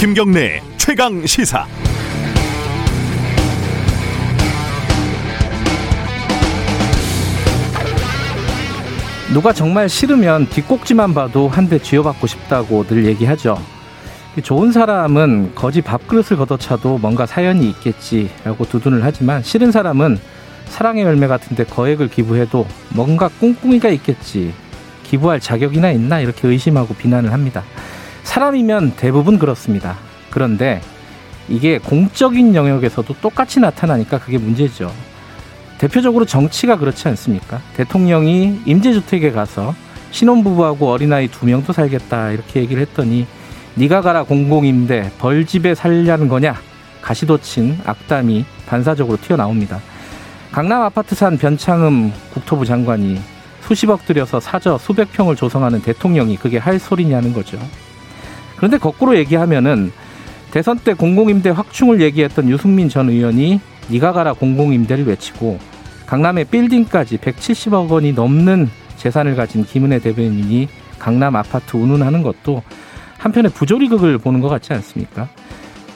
김경래 최강 시사. 누가 정말 싫으면 뒷꼭지만 봐도 한 대 쥐어받고 싶다고 늘 얘기하죠. 좋은 사람은 거지 밥그릇을 걷어차도 뭔가 사연이 있겠지라고 두둔을 하지만 싫은 사람은 사랑의 열매 같은데 거액을 기부해도 뭔가 꿍꿍이가 있겠지. 기부할 자격이나 있나 이렇게 의심하고 비난을 합니다. 사람이면 대부분 그렇습니다. 그런데 이게 공적인 영역에서도 똑같이 나타나니까 그게 문제죠. 대표적으로 정치가 그렇지 않습니까? 대통령이 임대주택에 가서 신혼부부하고 어린아이 두 명도 살겠다 이렇게 얘기를 했더니 네가 가라 공공임대 벌집에 살려는 거냐 가시도친 악담이 반사적으로 튀어나옵니다. 강남 아파트 산 변창흠 국토부 장관이 수십억 들여서 사저 수백 평을 조성하는 대통령이 그게 할 소리냐는 거죠. 그런데 거꾸로 얘기하면은 대선 때 공공임대 확충을 얘기했던 유승민 전 의원이 네가 가라 공공임대를 외치고 강남의 빌딩까지 170억 원이 넘는 재산을 가진 김은혜 대변인이 강남 아파트 운운하는 것도 한편의 부조리극을 보는 것 같지 않습니까?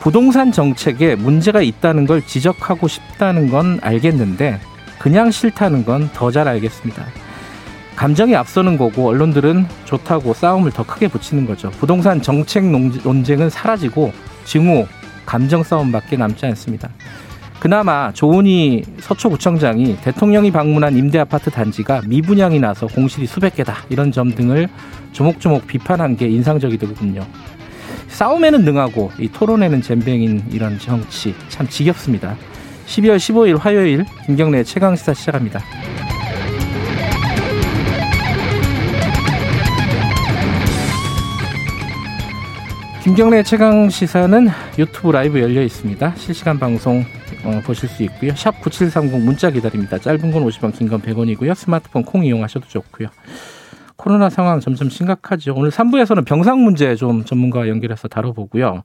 부동산 정책에 문제가 있다는 걸 지적하고 싶다는 건 알겠는데 그냥 싫다는 건 더 잘 알겠습니다. 감정이 앞서는 거고 언론들은 좋다고 싸움을 더 크게 붙이는 거죠. 부동산 정책 논쟁은 사라지고 증오, 감정 싸움밖에 남지 않습니다. 그나마 조은희 서초구청장이 대통령이 방문한 임대 아파트 단지가 미분양이 나서 공실이 수백 개다 이런 점 등을 조목조목 비판한 게 인상적이더군요. 싸움에는 능하고 이 토론에는 잼뱅인 이런 정치 참 지겹습니다. 12월 15일 화요일 김경래 최강시사 시작합니다. 김경래 최강 시사는 유튜브 라이브 열려 있습니다. 실시간 방송 어, 보실 수 있고요. 샵 9730 문자 기다립니다. 짧은 건 50원, 긴 건 100원이고요. 스마트폰 콩 이용하셔도 좋고요. 코로나 상황 점점 심각하죠. 오늘 3부에서는 병상 문제 좀 전문가와 연결해서 다뤄보고요.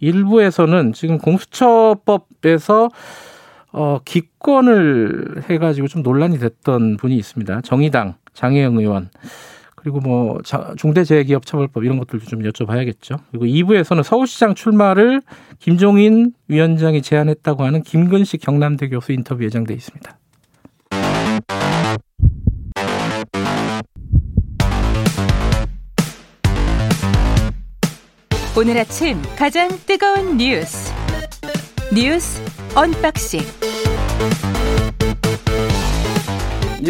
1부에서는 지금 공수처법에서 어, 기권을 해가지고 좀 논란이 됐던 분이 있습니다. 정의당 장혜영 의원. 그리고 뭐 중대재해기업처벌법 이런 것들도 좀 여쭤봐야겠죠. 그리고 2부에서는 서울시장 출마를 김종인 위원장이 제안했다고 하는 김근식 경남대 교수 인터뷰 예정돼 있습니다. 오늘 아침 가장 뜨거운 뉴스 뉴스 unboxing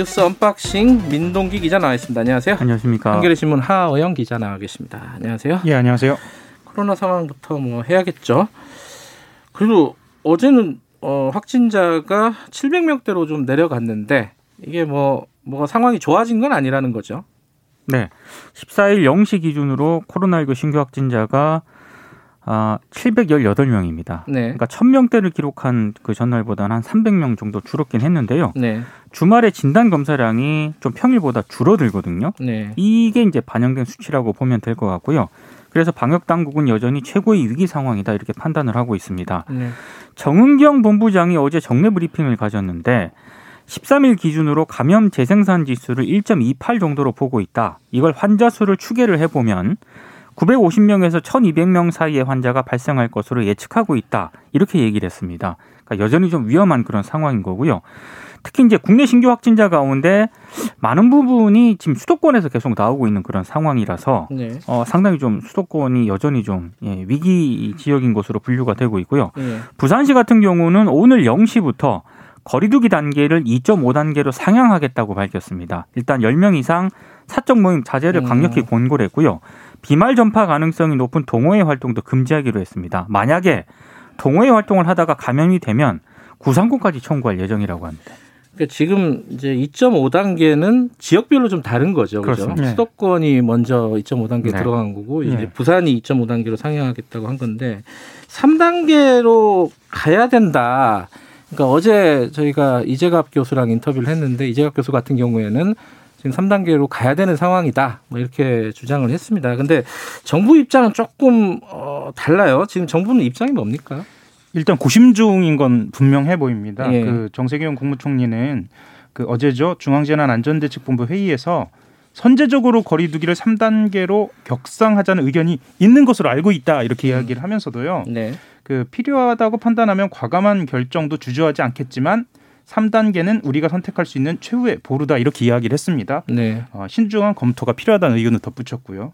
뉴스 unboxing 민동기 기자 나와 있습니다. 안녕하세요. 안녕하십니까. 한겨레 신문 하어영 기자 나와 계십니다. 안녕하세요. 예, 안녕하세요. 코로나 상황부터 뭐 해야겠죠. 그리고 어제는 어, 확진자가 700명대로 좀 내려갔는데 이게 뭐 뭐가 상황이 좋아진 건 아니라는 거죠. 네. 14일 0시 기준으로 코로나19 신규 확진자가 아, 718명입니다. 네. 그러니까 1000명대를 기록한 그 전날보다는 한 300명 정도 줄었긴 했는데요. 네. 주말에 진단 검사량이 좀 평일보다 줄어들거든요. 네. 이게 이제 반영된 수치라고 보면 될 것 같고요. 그래서 방역 당국은 여전히 최고의 위기 상황이다 이렇게 판단을 하고 있습니다. 네. 정은경 본부장이 어제 정례 브리핑을 가졌는데 13일 기준으로 감염 재생산 지수를 1.28 정도로 보고 있다. 이걸 환자 수를 추계를 해보면 950명에서 1200명 사이의 환자가 발생할 것으로 예측하고 있다. 이렇게 얘기를 했습니다. 그러니까 여전히 좀 위험한 그런 상황인 거고요. 특히 이제 국내 신규 확진자 가운데 많은 부분이 지금 수도권에서 계속 나오고 있는 그런 상황이라서 네. 어, 상당히 좀 수도권이 여전히 좀 예, 위기 지역인 것으로 분류가 되고 있고요. 네. 부산시 같은 경우는 오늘 0시부터 거리두기 단계를 2.5단계로 상향하겠다고 밝혔습니다. 일단 10명 이상 사적 모임 자제를 강력히 음. 권고를 했고요. 비말 전파 가능성이 높은 동호회 활동도 금지하기로 했습니다. 만약에 동호회 활동을 하다가 감염이 되면 구상권까지 청구할 예정이라고 합니다. 그러니까 지금 이제 2.5단계는 지역별로 좀 다른 거죠. 그렇죠. 네. 수도권이 먼저 2.5단계 네. 들어간 거고 이제 네. 부산이 2.5단계로 상향하겠다고 한 건데 3단계로 가야 된다. 그러니까 어제 저희가 이재갑 교수랑 인터뷰를 했는데 이재갑 교수 같은 경우에는 지금 3단계로 가야 되는 상황이다. 뭐 이렇게 주장을 했습니다. 근데 정부 입장은 조금 어 달라요. 지금 정부는 입장이 뭡니까? 일단 고심 중인 건 분명해 보입니다. 예. 그 정세균 국무총리는 그 어제죠 중앙재난안전대책본부 회의에서 선제적으로 거리두기를 3단계로 격상하자는 의견이 있는 것으로 알고 있다 이렇게 음. 이야기를 하면서도요. 네. 그 필요하다고 판단하면 과감한 결정도 주저하지 않겠지만 3단계는 우리가 선택할 수 있는 최후의 보루다 이렇게 이야기를 했습니다. 네. 어, 신중한 검토가 필요하다는 의견을 덧붙였고요.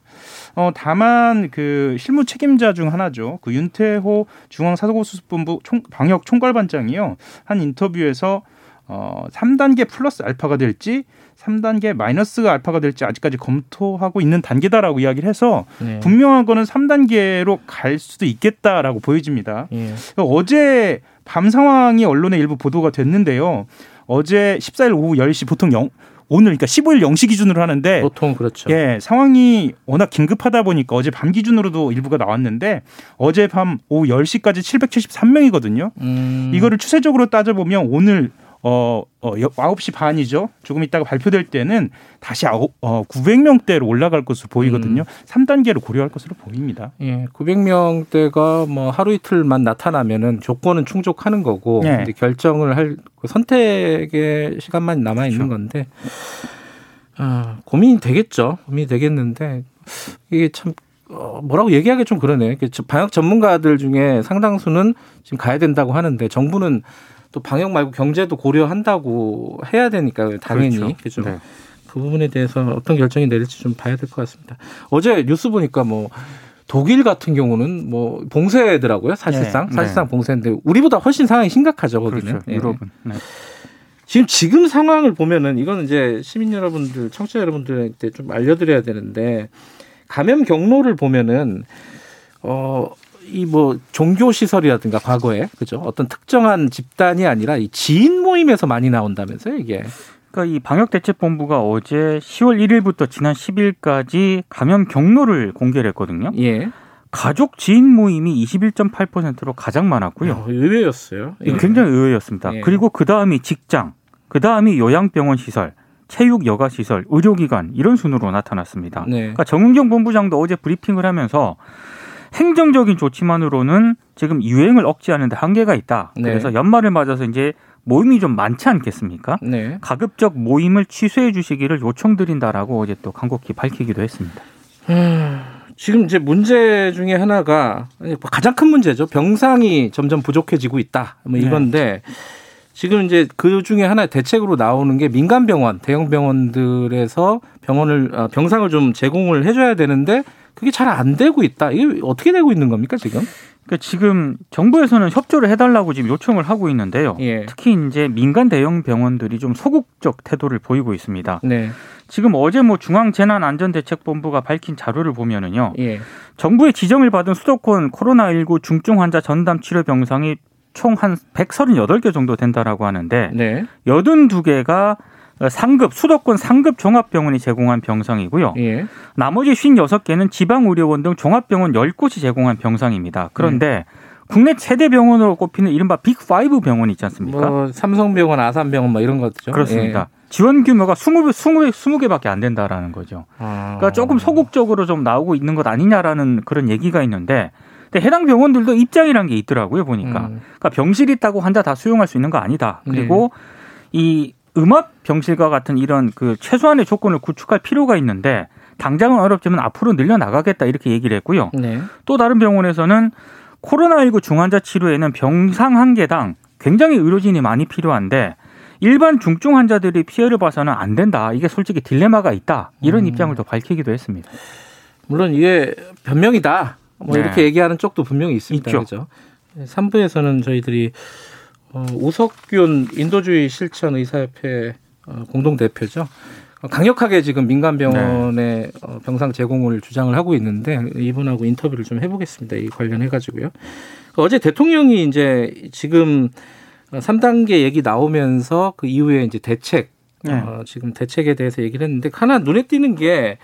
어, 다만 그 실무 책임자 중 하나죠. 그 윤태호 중앙사고수습본부 총, 방역 총괄반장이요. 한 인터뷰에서 어, 3단계 플러스 알파가 될지 3단계 마이너스가 알파가 될지 아직까지 검토하고 있는 단계다라고 이야기를 해서 네. 분명한 거는 3단계로 갈 수도 있겠다라고 보여집니다. 네. 어제 밤 상황이 언론에 일부 보도가 됐는데요. 어제 14일 오후 10시 보통 영, 오늘 그러니까 15일 0시 기준으로 하는데 보통 그렇죠. 예, 상황이 워낙 긴급하다 보니까 어제 밤 기준으로도 일부가 나왔는데 어제 밤 오후 10시까지 773명이거든요. 음. 이거를 추세적으로 따져 보면 오늘 어, 어 9시 반이죠. 조금 있다가 발표될 때는 다시 어, 900명대로 올라갈 것으로 보이거든요. 음. 3단계로 고려할 것으로 보입니다. 예, 900명대가 뭐 하루 이틀만 나타나면은 조건은 충족하는 거고 예. 근데 결정을 할 그 선택의 시간만 남아 있는 그렇죠. 건데 아, 고민이 되겠죠. 고민이 되겠는데 이게 참 어, 뭐라고 얘기하기 좀 그러네. 방역 전문가들 중에 상당수는 지금 가야 된다고 하는데 정부는 또 방역 말고 경제도 고려한다고 해야 되니까 당연히 그렇죠. 그죠. 네. 그 부분에 대해서 어떤 결정이 내릴지 좀 봐야 될 것 같습니다. 어제 뉴스 보니까 뭐 독일 같은 경우는 뭐 봉쇄더라고요. 사실상 네. 사실상 네. 봉쇄인데 우리보다 훨씬 상황이 심각하죠 거기는. 그렇죠. 네. 유럽은. 네. 지금 지금 상황을 보면은 이거는 이제 시민 여러분들, 청취자 여러분들한테 좀 알려드려야 되는데 감염 경로를 보면은 어 이 뭐 종교 시설이라든가 과거에 그죠 어떤 특정한 집단이 아니라 이 지인 모임에서 많이 나온다면서요 이게. 그러니까 이 방역대책본부가 어제 10월 1일부터 지난 10일까지 감염 경로를 공개를 했거든요. 예. 가족 지인 모임이 21.8%로 가장 많았고요. 어, 의외였어요. 예. 굉장히 의외였습니다. 예. 그리고 그 다음이 직장, 그 다음이 요양병원 시설, 체육 여가 시설, 의료기관 이런 순으로 나타났습니다. 네. 그러니까 정은경 본부장도 어제 브리핑을 하면서 행정적인 조치만으로는 지금 유행을 억제하는 데 한계가 있다. 네. 그래서 연말을 맞아서 이제 모임이 좀 많지 않겠습니까? 네. 가급적 모임을 취소해 주시기를 요청드린다라고 어제 또 간곡히 밝히기도 했습니다. 음, 지금 이제 문제 중에 하나가 가장 큰 문제죠. 병상이 점점 부족해지고 있다. 뭐 네. 이건데 네. 지금 이제 그 중에 하나의 대책으로 나오는 게 민간 병원, 대형 병원들에서 병원을 아, 병상을 좀 제공을 해줘야 되는데 그게 잘 안 되고 있다. 이게 어떻게 되고 있는 겁니까 지금? 그러니까 지금 정부에서는 협조를 해달라고 지금 요청을 하고 있는데요. 예. 특히 이제 민간 대형 병원들이 좀 소극적 태도를 보이고 있습니다. 네. 지금 어제 뭐 중앙재난안전대책본부가 밝힌 자료를 보면은요. 예. 정부의 지정을 받은 수도권 코로나19 중증 환자 전담 치료 병상이 총 한 138개 정도 된다라고 하는데 네. 82개가 상급 수도권 상급 종합병원이 제공한 병상이고요. 예. 나머지 56개는 지방 의료원 등 종합병원 10곳이 제공한 병상입니다. 그런데 음. 국내 최대 병원으로 꼽히는 이른바 빅5 병원 있지 않습니까? 뭐 삼성병원, 아산병원 뭐 이런 것죠. 그렇습니다. 예. 지원 규모가 20개, 20개, 20개밖에 안 된다라는 거죠. 아. 그러니까 조금 소극적으로 좀 나오고 있는 것 아니냐라는 그런 얘기가 있는데 근데 해당 병원들도 입장이란 게 있더라고요, 보니까. 음. 그러니까 병실 있다고 환자 다 수용할 수 있는 거 아니다. 그리고 네. 이 음압 병실과 같은 이런 그 최소한의 조건을 구축할 필요가 있는데 당장은 어렵지만 앞으로 늘려 나가겠다 이렇게 얘기를 했고요. 네. 또 다른 병원에서는 코로나19 중환자 치료에는 병상 한 개당 굉장히 의료진이 많이 필요한데 일반 중증 환자들이 피해를 봐서는 안 된다. 이게 솔직히 딜레마가 있다. 이런 음. 입장을 더 밝히기도 했습니다. 물론 이게 변명이다. 뭐 네. 이렇게 얘기하는 쪽도 분명히 있습니다. 있죠. 그죠? 3부에서는 저희들이 어, 우석균 인도주의 실천 의사협회 어, 공동 대표죠. 어, 강력하게 지금 민간 병원의 네. 어, 병상 제공을 주장을 하고 있는데 이분하고 인터뷰를 좀 해보겠습니다. 이 관련해 가지고요. 어제 대통령이 이제 지금 3단계 얘기 나오면서 그 이후에 이제 대책 네. 어, 지금 대책에 대해서 얘기를 했는데 하나 눈에 띄는 게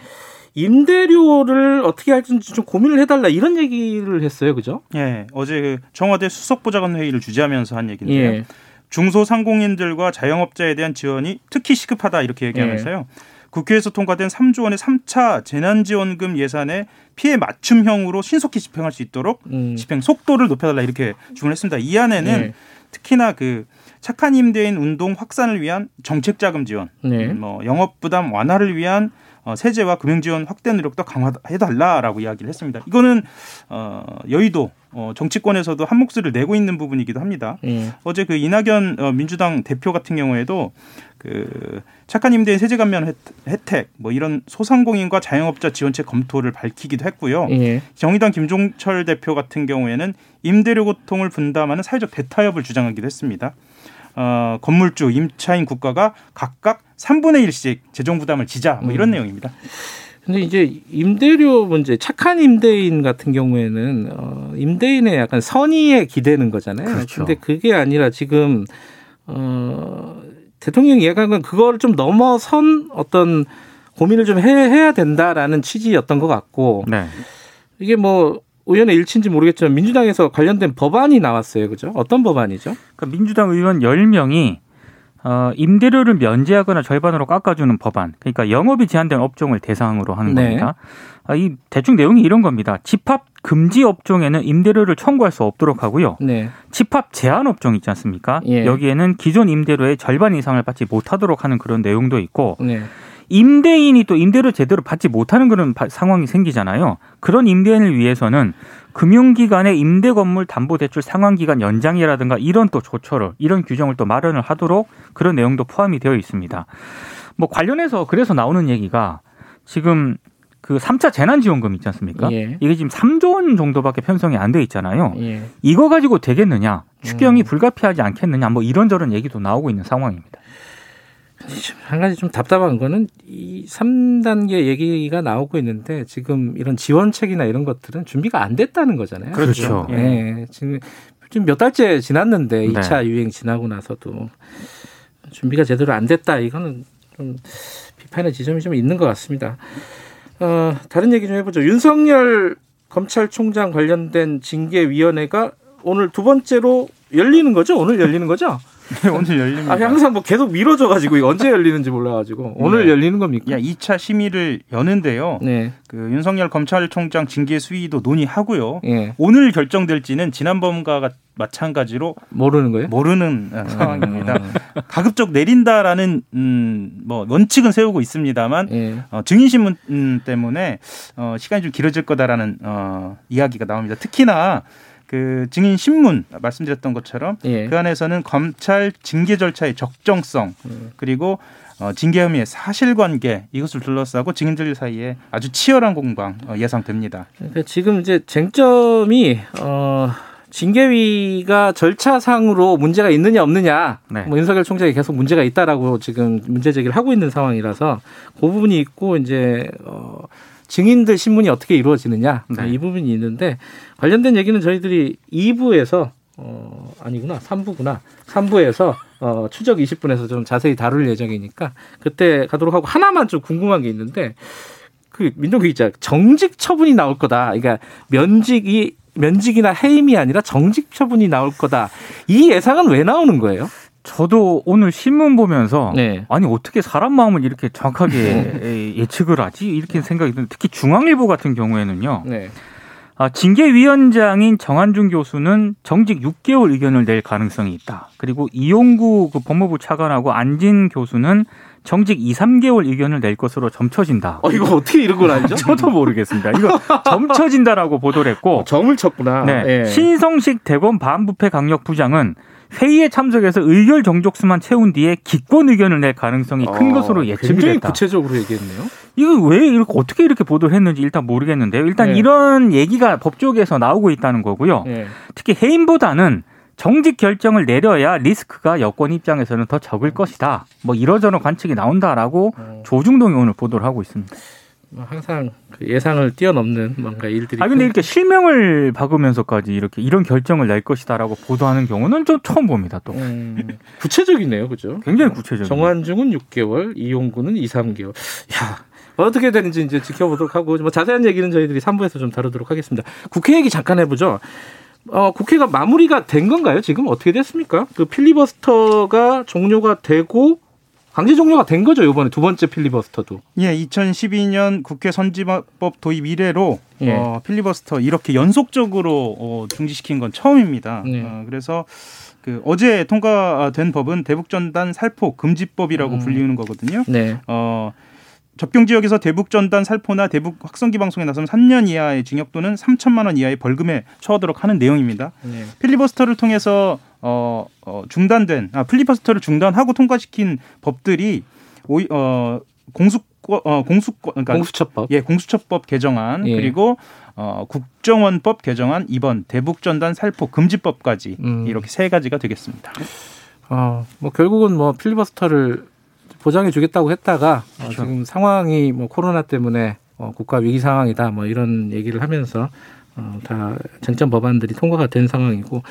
임대료를 어떻게 할지 좀 고민을 해달라 이런 얘기를 했어요, 그죠? 예, 어제 그 청와대 수석보좌관 회의를 주재하면서 한 얘기인데요. 예. 중소상공인들과 자영업자에 대한 지원이 특히 시급하다 이렇게 얘기하면서요. 예. 국회에서 통과된 3조 원의 3차 재난지원금 예산에 피해 맞춤형으로 신속히 집행할 수 있도록 음. 집행 속도를 높여달라 이렇게 주문했습니다. 이 안에는 예. 특히나 그 착한 임대인 운동 확산을 위한 정책 자금 지원, 네. 뭐 영업 부담 완화를 위한 어, 세제와 금융 지원 확대 노력도 강화해 달라라고 이야기를 했습니다. 이거는 어, 여의도 어, 정치권에서도 한 목소리를 내고 있는 부분이기도 합니다. 예. 어제 그 이낙연 어, 민주당 대표 같은 경우에도 그 착한 임대인 세제 감면 혜택 뭐 이런 소상공인과 자영업자 지원책 검토를 밝히기도 했고요. 예. 정의당 김종철 대표 같은 경우에는 임대료 고통을 분담하는 사회적 대타협을 주장하기도 했습니다. 어, 건물주, 임차인 국가가 각각 3분의 1씩 재정 부담을 지자 뭐 이런 음. 내용입니다. 근데 이제 임대료 문제, 착한 임대인 같은 경우에는 어, 임대인의 약간 선의에 기대는 거잖아요. 그렇죠. 근데 그게 아니라 지금 어, 대통령이 얘기한 건 그걸 좀 넘어선 어떤 고민을 좀 해, 해야 된다라는 취지였던 것 같고 네. 이게 뭐 의원의 일치인지 모르겠지만 민주당에서 관련된 법안이 나왔어요. 그죠? 어떤 법안이죠? 그러니까 민주당 의원 10명이 어, 임대료를 면제하거나 절반으로 깎아주는 법안. 그러니까 영업이 제한된 업종을 대상으로 하는 네. 겁니다. 아, 이 대충 내용이 이런 겁니다. 집합 금지 업종에는 임대료를 청구할 수 없도록 하고요. 네. 집합 제한 업종 있지 않습니까? 예. 여기에는 기존 임대료의 절반 이상을 받지 못하도록 하는 그런 내용도 있고 네. 임대인이 또 임대료 제대로 받지 못하는 그런 상황이 생기잖아요. 그런 임대인을 위해서는 금융기관의 임대 건물 담보 대출 상환 기간 연장이라든가 이런 또 조처를 이런 규정을 또 마련을 하도록 그런 내용도 포함이 되어 있습니다. 뭐 관련해서 그래서 나오는 얘기가 지금 그 3차 재난지원금 있지 않습니까? 예. 이게 지금 3조 원 정도밖에 편성이 안 돼 있잖아요. 예. 이거 가지고 되겠느냐? 추경이 음. 불가피하지 않겠느냐? 뭐 이런저런 얘기도 나오고 있는 상황입니다. 한 가지 좀 답답한 거는 이 3단계 얘기가 나오고 있는데 지금 이런 지원책이나 이런 것들은 준비가 안 됐다는 거잖아요. 그렇죠. 예. 네. 지금 좀몇 달째 지났는데 네. 2차 유행 지나고 나서도 준비가 제대로 안 됐다. 이거는 좀 비판의 지점이 좀 있는 것 같습니다. 어, 다른 얘기 좀 해보죠. 윤석열 검찰총장 관련된 징계위원회가 오늘 두 번째로 열리는 거죠? 오늘 열리는 거죠? 네, 오늘 열립니다. 아, 항상 뭐 계속 미뤄져가지고 언제 열리는지 몰라가지고 오늘 네. 열리는 겁니까? 야, 2차 심의를 여는데요. 네. 그 윤석열 검찰총장 징계 수위도 논의하고요. 네. 오늘 결정될지는 지난번과 마찬가지로 모르는 거예요? 모르는 음. 상황입니다. 가급적 내린다라는 음, 뭐 원칙은 세우고 있습니다만 예. 어, 증인 신문 음, 때문에 어, 시간이 좀 길어질 거다라는 어, 이야기가 나옵니다. 특히나 그 증인 신문 말씀드렸던 것처럼 예. 그 안에서는 검찰 징계 절차의 적정성 예. 그리고 어, 징계 혐의의 사실관계 이것을 둘러싸고 증인들 사이에 아주 치열한 공방 어, 예상됩니다. 그러니까 지금 이제 쟁점이 어. 징계위가 절차상으로 문제가 있느냐 없느냐 네. 뭐 윤석열 총장이 계속 문제가 있다라고 지금 문제 제기를 하고 있는 상황이라서 그 부분이 있고 이제 어 증인들 신문이 어떻게 이루어지느냐 네. 이 부분이 있는데 관련된 얘기는 저희들이 2부에서 어 아니구나 3부구나 3부에서 어 추적 20분에서 좀 자세히 다룰 예정이니까 그때 가도록 하고 하나만 좀 궁금한 게 있는데 그 민동기 기자 정직 처분이 나올 거다. 그러니까 면직이 면직이나 해임이 아니라 정직 처분이 나올 거다. 이 예상은 왜 나오는 거예요? 저도 오늘 신문 보면서 네. 아니 어떻게 사람 마음을 이렇게 정확하게 네. 예측을 하지 이렇게 생각이 드는데 특히 중앙일보 같은 경우에는요. 네. 아, 징계위원장인 정한준 교수는 정직 6개월 의견을 낼 가능성이 있다. 그리고 이용구 그 법무부 차관하고 안진 교수는 정직 2, 3개월 의견을 낼 것으로 점쳐진다. 어, 이거 어떻게 이런 걸 알죠? 저도 모르겠습니다. 이거 점쳐진다라고 보도를 했고. 어, 점을 쳤구나. 네. 예. 신성식 대검 반부패 강력 부장은 회의에 참석해서 의결 정족수만 채운 뒤에 기권 의견을 낼 가능성이 큰 아, 것으로 예측이 굉장히 됐다. 구체적으로 얘기했네요. 이거 왜 이렇게 어떻게 이렇게 보도를 했는지 일단 모르겠는데요. 일단 네. 이런 얘기가 법조계에서 나오고 있다는 거고요. 네. 특히 해임보다는 정직 결정을 내려야 리스크가 여권 입장에서는 더 적을 것이다. 뭐 이러저런 관측이 나온다라고 어. 조중동이 오늘 보도를 하고 있습니다. 뭐 항상 그 예상을 뛰어넘는 뭔가 일들이. 아 근데 이렇게 실명을 박으면서까지 이렇게 이런 결정을 낼 것이다라고 보도하는 경우는 좀 처음 봅니다. 또 음, 구체적이네요, 그죠? 굉장히 구체적. 정환중은 6개월, 이용구는 2, 3개월. 야 어떻게 되는지 이제 지켜보도록 하고 뭐 자세한 얘기는 저희들이 3부에서 좀 다루도록 하겠습니다. 국회 얘기 잠깐 해보죠. 어, 국회가 마무리가 된 건가요? 지금 어떻게 됐습니까? 그 필리버스터가 종료가 되고 강제 종료가 된 거죠 이번에 두 번째 필리버스터도. 예, 2012년 국회 선진화법 도입 이래로 예. 어, 필리버스터 이렇게 연속적으로 어, 중지시킨 건 처음입니다. 예. 어, 그래서 그 어제 통과된 법은 대북전단 살포 금지법이라고 음. 불리는 거거든요. 네. 어, 접경 지역에서 대북 전단 살포나 대북 확성기 방송에 나서면 3년 이하의 징역 또는 3천만 원 이하의 벌금에 처하도록 하는 내용입니다. 네. 필리버스터를 통해서 어, 어 중단된 아 필리버스터를 중단하고 통과시킨 법들이 오이 어 공수 어 공수권 그러니까 공수처법 예 공수처법 개정안 예. 그리고 어 국정원법 개정안 이번 대북 전단 살포 금지법까지 음. 이렇게 세 가지가 되겠습니다. 어뭐 결국은 뭐 필리버스터를 보장해 주겠다고 했다가 어, 그렇죠. 지금 상황이 뭐 코로나 때문에 어, 국가 위기 상황이다 뭐 이런 얘기를 하면서 어, 다 쟁점 법안들이 통과가 된 상황이고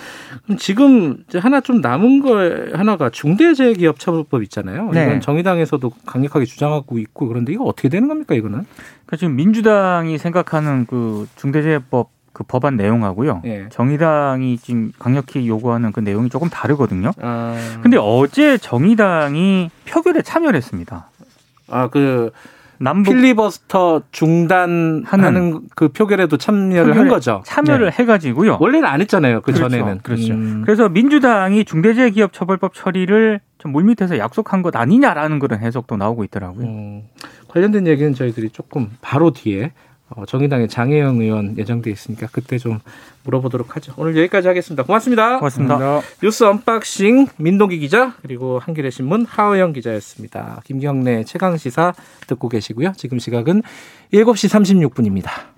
그럼 지금 이제 하나 좀 남은 거 하나가 중대재해기업처벌법 있잖아요. 네. 이건 정의당에서도 강력하게 주장하고 있고 그런데 이거 어떻게 되는 겁니까 이거는? 그러니까 지금 민주당이 생각하는 그 중대재해법 그 법안 내용하고요. 예. 정의당이 지금 강력히 요구하는 그 내용이 조금 다르거든요. 아... 근데 어제 정의당이 표결에 참여를 했습니다. 아, 그 남북 필리버스터 중단하는 그 표결에도 참여를 한 거죠. 참여를 네. 해가지고요. 원래는 안 했잖아요. 그 그렇죠. 전에는. 그렇죠. 음. 그래서 민주당이 중대재해기업처벌법 처리를 좀 물밑에서 약속한 것 아니냐라는 그런 해석도 나오고 있더라고요. 음. 관련된 얘기는 저희들이 조금 바로 뒤에 어, 정의당의 장혜영 의원 예정돼 있으니까 그때 좀 물어보도록 하죠. 오늘 여기까지 하겠습니다. 고맙습니다. 고맙습니다. 고맙습니다. 뉴스 unboxing 민동기 기자 그리고 한겨레 신문 하어영 기자였습니다. 김경래 최강 시사 듣고 계시고요. 지금 시각은 7시 36분입니다.